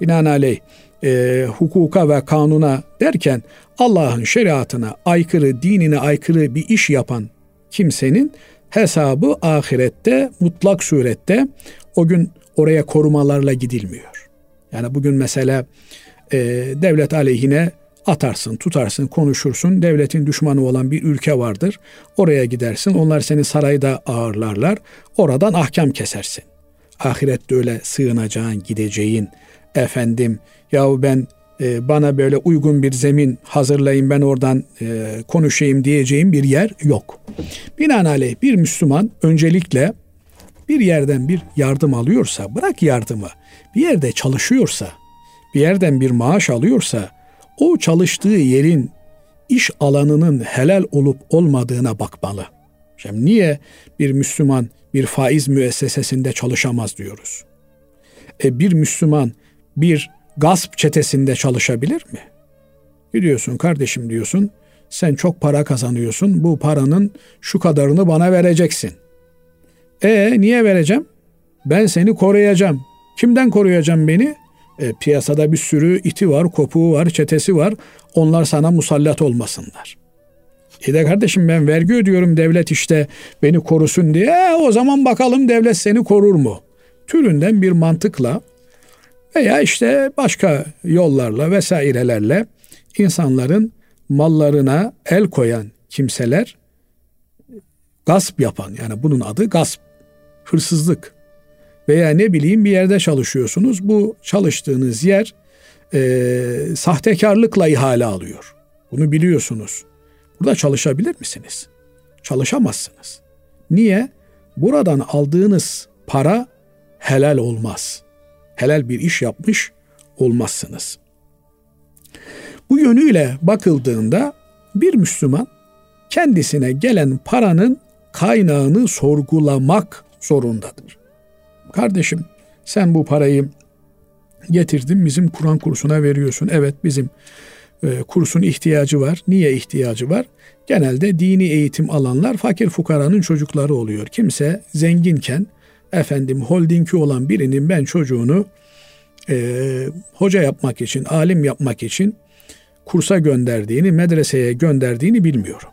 Binaenaleyh e, hukuka ve kanuna derken Allah'ın şeriatına aykırı, dinine aykırı bir iş yapan kimsenin hesabı ahirette mutlak surette o gün oraya korumalarla gidilmiyor. Yani bugün mesela e, devlet aleyhine atarsın, tutarsın, konuşursun. Devletin düşmanı olan bir ülke vardır. Oraya gidersin. Onlar seni sarayda ağırlarlar. Oradan ahkam kesersin. Ahirette öyle sığınacağın, gideceğin, efendim yahu ben e, bana böyle uygun bir zemin hazırlayın ben oradan e, konuşayım diyeceğim bir yer yok. Binaenaleyh bir Müslüman öncelikle bir yerden bir yardım alıyorsa bırak yardımı bir yerde çalışıyorsa bir yerden bir maaş alıyorsa o çalıştığı yerin iş alanının helal olup olmadığına bakmalı. Şimdi niye bir Müslüman bir faiz müessesesinde çalışamaz diyoruz? E bir Müslüman bir gasp çetesinde çalışabilir mi? Gidiyorsun kardeşim diyorsun. Sen çok para kazanıyorsun. Bu paranın şu kadarını bana vereceksin. E niye vereceğim? Ben seni koruyacağım. Kimden koruyacağım beni? E, piyasada bir sürü iti var, kopuğu var, çetesi var. Onlar sana musallat olmasınlar. E de kardeşim ben vergi ödüyorum devlet işte beni korusun diye. E, o zaman bakalım devlet seni korur mu? Türünden bir mantıkla veya işte başka yollarla vesairelerle insanların mallarına el koyan kimseler gasp yapan yani bunun adı gasp, hırsızlık veya ne bileyim bir yerde çalışıyorsunuz. Bu çalıştığınız yer e, sahtekarlıkla ihale alıyor. Bunu biliyorsunuz. Burada çalışabilir misiniz? Çalışamazsınız. Niye? Buradan aldığınız para helal olmaz. Helal bir iş yapmış olmazsınız. Bu yönüyle bakıldığında bir Müslüman kendisine gelen paranın kaynağını sorgulamak zorundadır. Kardeşim sen bu parayı getirdin bizim Kur'an kursuna veriyorsun. Evet bizim e, kursun ihtiyacı var. Niye ihtiyacı var? Genelde dini eğitim alanlar fakir fukaranın çocukları oluyor. Kimse zenginken efendim holdingi olan birinin ben çocuğunu e, hoca yapmak için, alim yapmak için kursa gönderdiğini, medreseye gönderdiğini bilmiyorum.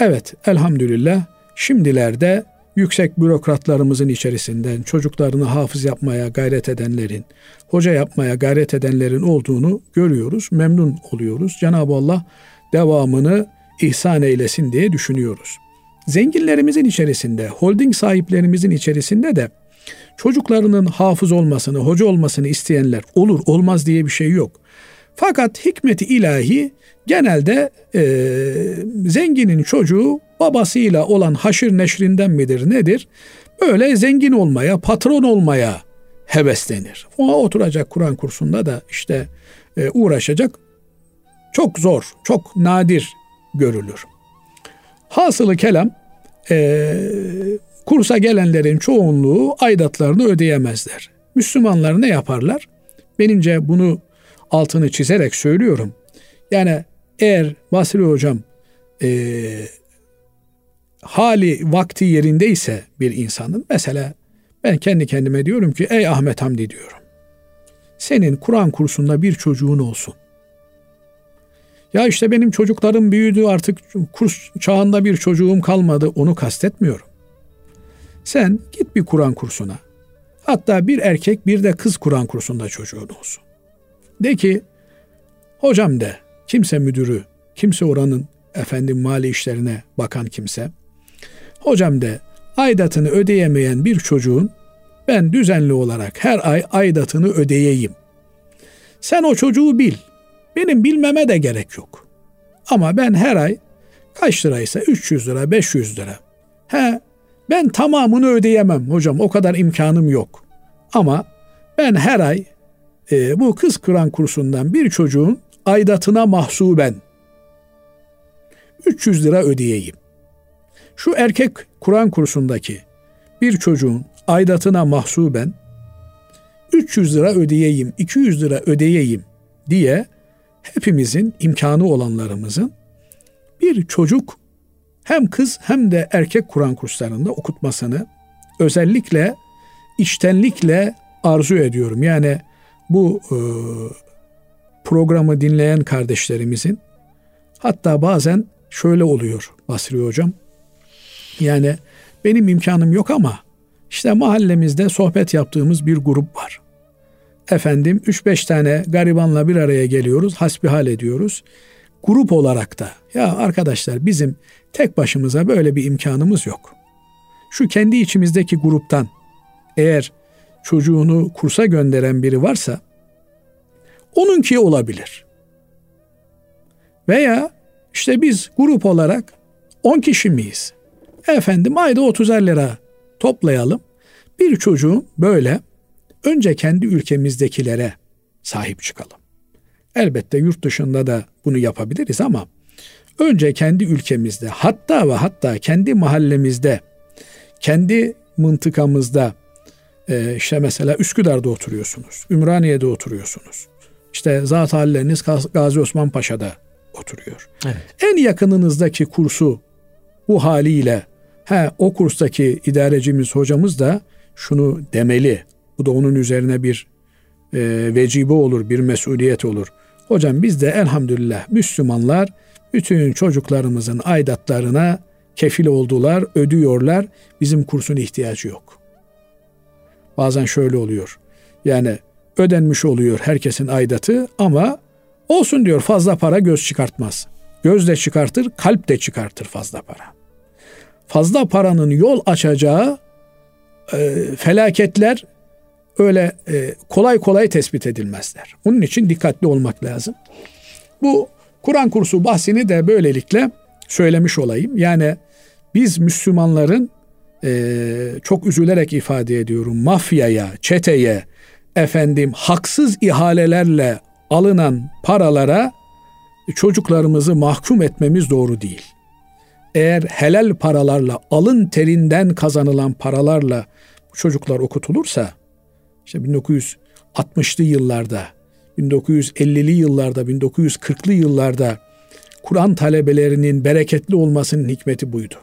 Evet elhamdülillah şimdilerde yüksek bürokratlarımızın içerisinden çocuklarını hafız yapmaya gayret edenlerin, hoca yapmaya gayret edenlerin olduğunu görüyoruz, memnun oluyoruz. Cenab-ı Allah devamını ihsan eylesin diye düşünüyoruz. Zenginlerimizin içerisinde, holding sahiplerimizin içerisinde de çocuklarının hafız olmasını, hoca olmasını isteyenler olur, olmaz diye bir şey yok. Fakat hikmeti ilahi genelde e, zenginin çocuğu babasıyla olan haşır neşrinden midir nedir? Böyle zengin olmaya, patron olmaya heveslenir. O oturacak Kur'an kursunda da işte e, uğraşacak. Çok zor, çok nadir görülür. Hasılı kelam e, kursa gelenlerin çoğunluğu aidatlarını ödeyemezler. Müslümanlar ne yaparlar? Benimce bunu altını çizerek söylüyorum. Yani eğer Basri Hocam e, hali vakti yerindeyse bir insanın mesela ben kendi kendime diyorum ki ey Ahmet Hamdi diyorum. Senin Kur'an kursunda bir çocuğun olsun. Ya işte benim çocuklarım büyüdü artık kurs çağında bir çocuğum kalmadı onu kastetmiyorum. Sen git bir Kur'an kursuna. Hatta bir erkek bir de kız Kur'an kursunda çocuğun olsun. De ki hocam de kimse müdürü, kimse oranın efendim mali işlerine bakan kimse. Hocam de aidatını ödeyemeyen bir çocuğun ben düzenli olarak her ay aidatını ödeyeyim. Sen o çocuğu bil. Benim bilmeme de gerek yok. Ama ben her ay kaç liraysa 300 lira 500 lira. He ben tamamını ödeyemem hocam o kadar imkanım yok. Ama ben her ay e, bu kız Kur'an kursundan bir çocuğun aidatına mahsuben 300 lira ödeyeyim. Şu erkek Kur'an kursundaki bir çocuğun aidatına mahsuben 300 lira ödeyeyim, 200 lira ödeyeyim diye hepimizin imkanı olanlarımızın bir çocuk hem kız hem de erkek Kur'an kurslarında okutmasını özellikle içtenlikle arzu ediyorum. Yani bu e, programı dinleyen kardeşlerimizin hatta bazen şöyle oluyor Basri Hocam. Yani benim imkanım yok ama işte mahallemizde sohbet yaptığımız bir grup var. Efendim 3-5 tane garibanla bir araya geliyoruz, hasbihal ediyoruz. Grup olarak da ya arkadaşlar bizim tek başımıza böyle bir imkanımız yok. Şu kendi içimizdeki gruptan eğer çocuğunu kursa gönderen biri varsa onunki olabilir. Veya işte biz grup olarak 10 kişi miyiz? Efendim ayda 30 lira toplayalım. Bir çocuğun böyle önce kendi ülkemizdekilere sahip çıkalım. Elbette yurt dışında da bunu yapabiliriz ama önce kendi ülkemizde hatta ve hatta kendi mahallemizde, kendi mıntıkamızda e, işte mesela Üsküdar'da oturuyorsunuz, Ümraniye'de oturuyorsunuz. İşte zat halleriniz Gazi Osman Paşa'da oturuyor. Evet. En yakınınızdaki kursu bu haliyle he, o kurstaki idarecimiz hocamız da şunu demeli. Bu da onun üzerine bir e, vecibe olur, bir mesuliyet olur. Hocam biz de elhamdülillah Müslümanlar bütün çocuklarımızın aidatlarına kefil oldular, ödüyorlar. Bizim kursun ihtiyacı yok. Bazen şöyle oluyor. Yani ödenmiş oluyor herkesin aidatı ama olsun diyor fazla para göz çıkartmaz. Göz de çıkartır, kalp de çıkartır fazla para. Fazla paranın yol açacağı e, felaketler öyle e, kolay kolay tespit edilmezler. Onun için dikkatli olmak lazım. Bu Kur'an kursu bahsini de böylelikle söylemiş olayım. Yani biz Müslümanların e, çok üzülerek ifade ediyorum mafyaya, çeteye, efendim haksız ihalelerle alınan paralara çocuklarımızı mahkum etmemiz doğru değil. Eğer helal paralarla, alın terinden kazanılan paralarla çocuklar okutulursa işte 1960'lı yıllarda, 1950'li yıllarda, 1940'lı yıllarda Kur'an talebelerinin bereketli olmasının hikmeti buydu.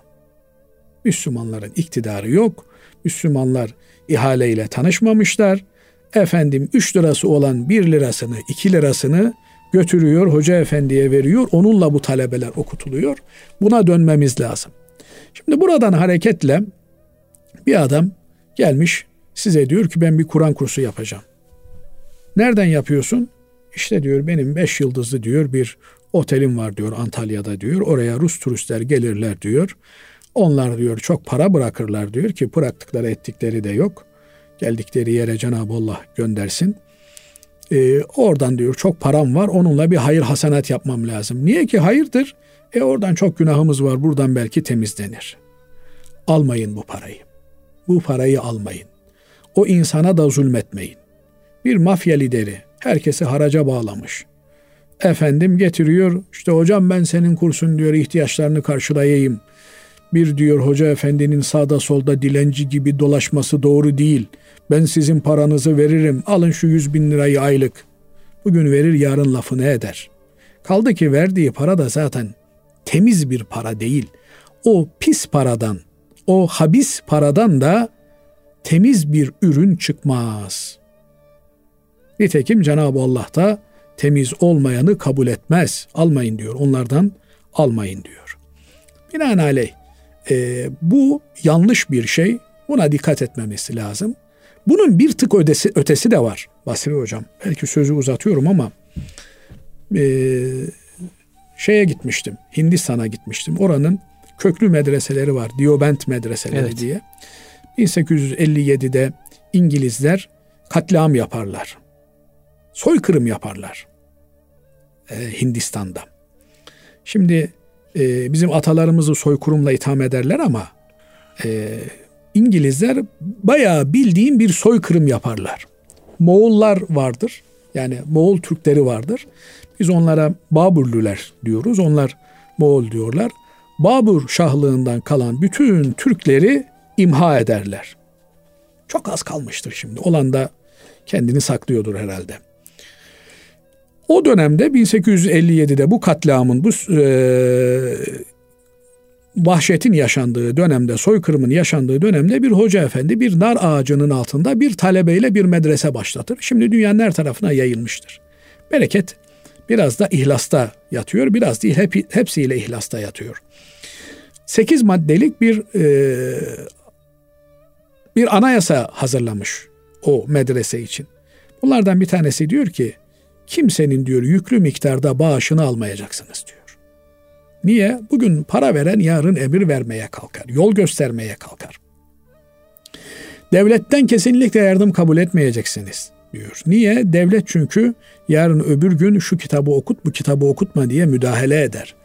Müslümanların iktidarı yok. Müslümanlar ihaleyle tanışmamışlar. Efendim 3 lirası olan 1 lirasını, 2 lirasını götürüyor, hoca efendiye veriyor. Onunla bu talebeler okutuluyor. Buna dönmemiz lazım. Şimdi buradan hareketle bir adam gelmiş size diyor ki ben bir Kur'an kursu yapacağım. Nereden yapıyorsun? İşte diyor benim beş yıldızlı diyor bir otelim var diyor Antalya'da diyor. Oraya Rus turistler gelirler diyor. Onlar diyor çok para bırakırlar diyor ki bıraktıkları ettikleri de yok. Geldikleri yere Cenab-ı Allah göndersin. Ee, oradan diyor çok param var onunla bir hayır hasenat yapmam lazım. Niye ki hayırdır? E oradan çok günahımız var buradan belki temizlenir. Almayın bu parayı. Bu parayı almayın. O insana da zulmetmeyin. Bir mafya lideri herkesi haraca bağlamış. Efendim getiriyor işte hocam ben senin kursun diyor ihtiyaçlarını karşılayayım. Bir diyor hoca efendinin sağda solda dilenci gibi dolaşması doğru değil. Ben sizin paranızı veririm alın şu yüz bin lirayı aylık. Bugün verir yarın lafını eder. Kaldı ki verdiği para da zaten temiz bir para değil. O pis paradan, o habis paradan da temiz bir ürün çıkmaz. Nitekim Cenab-ı Allah da temiz olmayanı kabul etmez. Almayın diyor. Onlardan almayın diyor. Binaenaleyh e, bu yanlış bir şey. Buna dikkat etmemesi lazım. Bunun bir tık ötesi, ötesi de var Basri Hocam. Belki sözü uzatıyorum ama e, şeye gitmiştim. Hindistan'a gitmiştim. Oranın köklü medreseleri var. Diobent medreseleri evet. diye. 1857'de İngilizler katliam yaparlar. Soykırım yaparlar. Ee, Hindistan'da. Şimdi e, bizim atalarımızı soykırımla itham ederler ama e, İngilizler bayağı bildiğim bir soykırım yaparlar. Moğollar vardır. Yani Moğol Türkleri vardır. Biz onlara Baburluler diyoruz. Onlar Moğol diyorlar. Babur şahlığından kalan bütün Türkleri imha ederler. Çok az kalmıştır şimdi. Olan da kendini saklıyordur herhalde. O dönemde 1857'de bu katliamın bu e, vahşetin yaşandığı dönemde, soykırımın yaşandığı dönemde bir hoca efendi bir nar ağacının altında bir talebeyle bir medrese başlatır. Şimdi dünyanın her tarafına yayılmıştır. Bereket biraz da ihlasta yatıyor, biraz değil hep, hepsiyle ihlasta yatıyor. Sekiz maddelik bir e, bir anayasa hazırlamış o medrese için. Bunlardan bir tanesi diyor ki kimsenin diyor yüklü miktarda bağışını almayacaksınız diyor. Niye? Bugün para veren yarın emir vermeye kalkar, yol göstermeye kalkar. Devletten kesinlikle yardım kabul etmeyeceksiniz diyor. Niye? Devlet çünkü yarın öbür gün şu kitabı okut, bu kitabı okutma diye müdahale eder.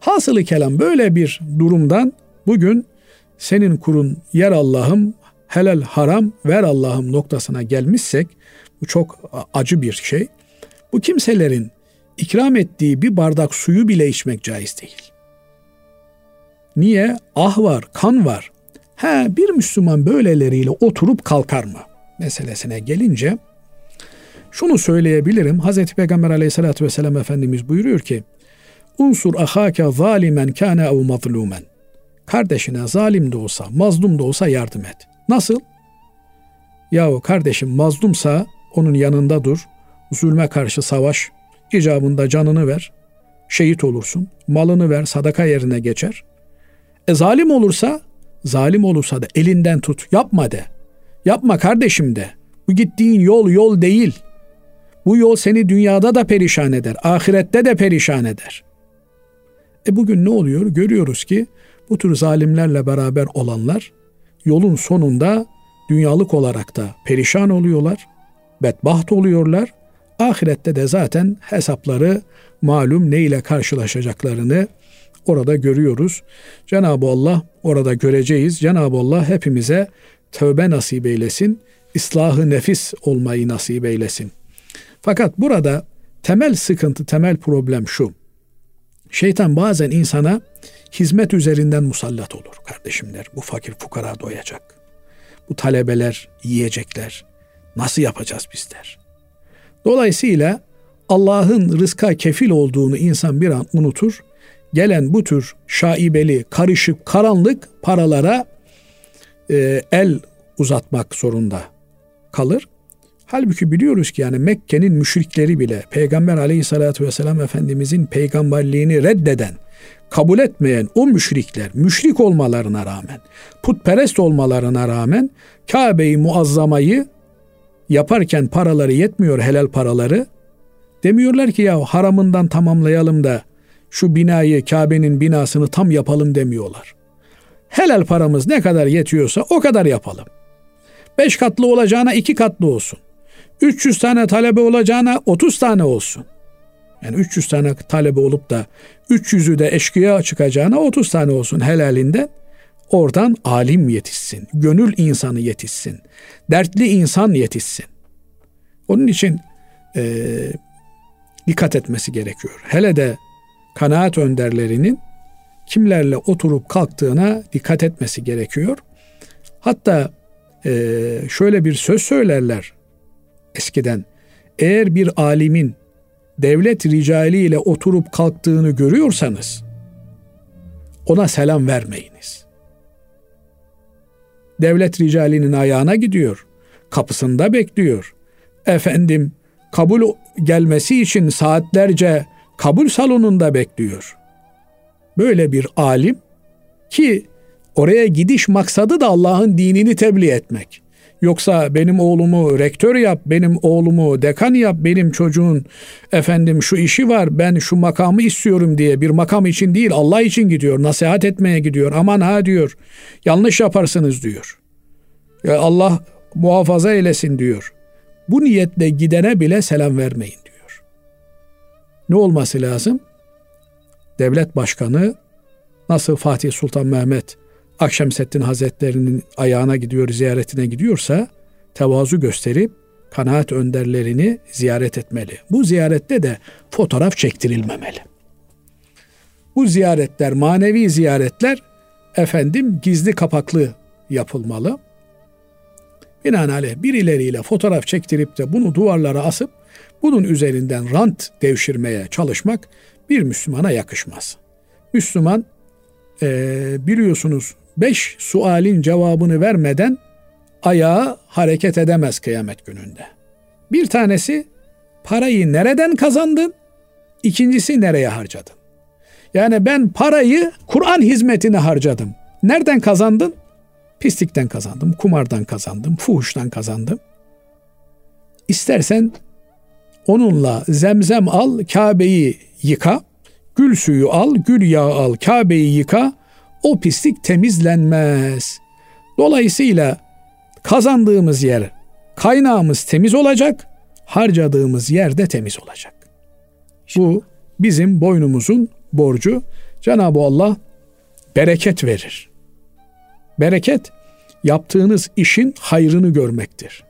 Hasılı kelam böyle bir durumdan bugün senin kurun yer Allah'ım, helal haram ver Allah'ım noktasına gelmişsek bu çok acı bir şey. Bu kimselerin ikram ettiği bir bardak suyu bile içmek caiz değil. Niye? Ah var, kan var. He bir Müslüman böyleleriyle oturup kalkar mı? Meselesine gelince şunu söyleyebilirim. Hazreti Peygamber aleyhissalatü vesselam Efendimiz buyuruyor ki Unsur ahake zalimen kâne ev mazlumen. Kardeşine zalim de olsa, mazlum da olsa yardım et. Nasıl? Yahu kardeşim mazlumsa onun yanında dur. Zulme karşı savaş. icabında canını ver. Şehit olursun. Malını ver, sadaka yerine geçer. E zalim olursa, zalim olursa da elinden tut. Yapma de. Yapma kardeşim de. Bu gittiğin yol yol değil. Bu yol seni dünyada da perişan eder, ahirette de perişan eder. E bugün ne oluyor? Görüyoruz ki bu tür zalimlerle beraber olanlar yolun sonunda dünyalık olarak da perişan oluyorlar, bedbaht oluyorlar. Ahirette de zaten hesapları malum ne ile karşılaşacaklarını orada görüyoruz. Cenab-ı Allah orada göreceğiz. Cenab-ı Allah hepimize tövbe nasip eylesin, ıslahı nefis olmayı nasip eylesin. Fakat burada temel sıkıntı, temel problem şu. Şeytan bazen insana hizmet üzerinden musallat olur kardeşimler. Bu fakir fukara doyacak. Bu talebeler yiyecekler. Nasıl yapacağız bizler? Dolayısıyla Allah'ın rızka kefil olduğunu insan bir an unutur. Gelen bu tür şaibeli, karışık, karanlık paralara e, el uzatmak zorunda kalır. Halbuki biliyoruz ki yani Mekke'nin müşrikleri bile Peygamber aleyhissalatü vesselam Efendimizin peygamberliğini reddeden, kabul etmeyen o müşrikler, müşrik olmalarına rağmen, putperest olmalarına rağmen Kabe'yi muazzamayı yaparken paraları yetmiyor helal paraları. Demiyorlar ki ya haramından tamamlayalım da şu binayı Kabe'nin binasını tam yapalım demiyorlar. Helal paramız ne kadar yetiyorsa o kadar yapalım. Beş katlı olacağına iki katlı olsun. 300 tane talebe olacağına 30 tane olsun. Yani 300 tane talebe olup da 300'ü de eşkıya çıkacağına 30 tane olsun helalinden. Oradan alim yetişsin, gönül insanı yetişsin, dertli insan yetişsin. Onun için e, dikkat etmesi gerekiyor. Hele de kanaat önderlerinin kimlerle oturup kalktığına dikkat etmesi gerekiyor. Hatta e, şöyle bir söz söylerler eskiden. Eğer bir alimin devlet ricali ile oturup kalktığını görüyorsanız ona selam vermeyiniz. Devlet ricalinin ayağına gidiyor, kapısında bekliyor. Efendim kabul gelmesi için saatlerce kabul salonunda bekliyor. Böyle bir alim ki oraya gidiş maksadı da Allah'ın dinini tebliğ etmek. Yoksa benim oğlumu rektör yap, benim oğlumu dekan yap, benim çocuğun efendim şu işi var, ben şu makamı istiyorum diye bir makam için değil Allah için gidiyor, nasihat etmeye gidiyor. Aman ha diyor, yanlış yaparsınız diyor. Ya Allah muhafaza eylesin diyor. Bu niyetle gidene bile selam vermeyin diyor. Ne olması lazım? Devlet başkanı nasıl Fatih Sultan Mehmet Akşemseddin Hazretlerinin ayağına gidiyor, ziyaretine gidiyorsa tevazu gösterip kanaat önderlerini ziyaret etmeli. Bu ziyarette de fotoğraf çektirilmemeli. Bu ziyaretler, manevi ziyaretler efendim gizli kapaklı yapılmalı. Binaenaleyh birileriyle fotoğraf çektirip de bunu duvarlara asıp bunun üzerinden rant devşirmeye çalışmak bir Müslümana yakışmaz. Müslüman e, biliyorsunuz beş sualin cevabını vermeden ayağı hareket edemez kıyamet gününde. Bir tanesi parayı nereden kazandın? İkincisi nereye harcadın? Yani ben parayı Kur'an hizmetine harcadım. Nereden kazandın? Pislikten kazandım, kumardan kazandım, fuhuştan kazandım. İstersen onunla zemzem al, Kabe'yi yıka. Gül suyu al, gül yağı al, Kabe'yi yıka. O pislik temizlenmez. Dolayısıyla kazandığımız yer, kaynağımız temiz olacak, harcadığımız yer de temiz olacak. Bu bizim boynumuzun borcu. Cenab-ı Allah bereket verir. Bereket yaptığınız işin hayrını görmektir.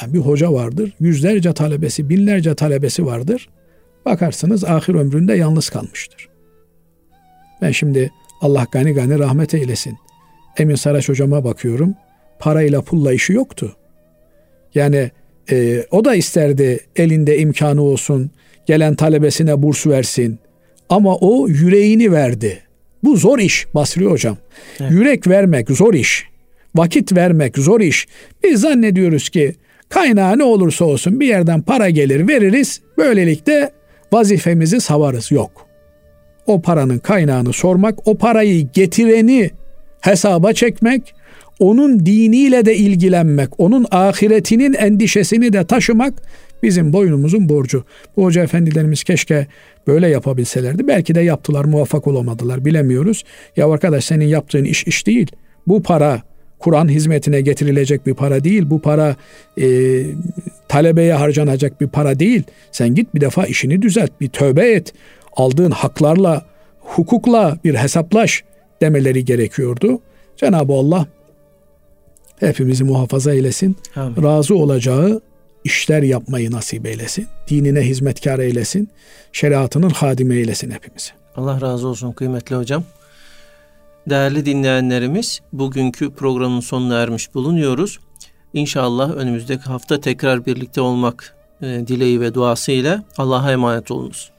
Yani bir hoca vardır, yüzlerce talebesi, binlerce talebesi vardır. Bakarsınız ahir ömründe yalnız kalmıştır. Ben şimdi Allah gani gani rahmet eylesin. Emin Saraç hocama bakıyorum. Parayla pulla işi yoktu. Yani e, o da isterdi elinde imkanı olsun, gelen talebesine burs versin. Ama o yüreğini verdi. Bu zor iş Basri hocam. Evet. Yürek vermek zor iş. Vakit vermek zor iş. Biz zannediyoruz ki kaynağı ne olursa olsun bir yerden para gelir veririz. Böylelikle vazifemizi savarız. Yok. O paranın kaynağını sormak, o parayı getireni hesaba çekmek, onun diniyle de ilgilenmek, onun ahiretinin endişesini de taşımak bizim boynumuzun borcu. Bu hoca efendilerimiz keşke böyle yapabilselerdi. Belki de yaptılar, muvaffak olamadılar bilemiyoruz. Ya arkadaş senin yaptığın iş iş değil. Bu para Kur'an hizmetine getirilecek bir para değil. Bu para e, talebeye harcanacak bir para değil. Sen git bir defa işini düzelt, bir tövbe et. Aldığın haklarla, hukukla bir hesaplaş demeleri gerekiyordu. Cenab-ı Allah hepimizi muhafaza eylesin. Amin. Razı olacağı işler yapmayı nasip eylesin. Dinine hizmetkar eylesin. Şeriatının hadime eylesin hepimizi. Allah razı olsun kıymetli hocam. Değerli dinleyenlerimiz, bugünkü programın sonuna ermiş bulunuyoruz. İnşallah önümüzdeki hafta tekrar birlikte olmak e, dileği ve duasıyla Allah'a emanet olunuz.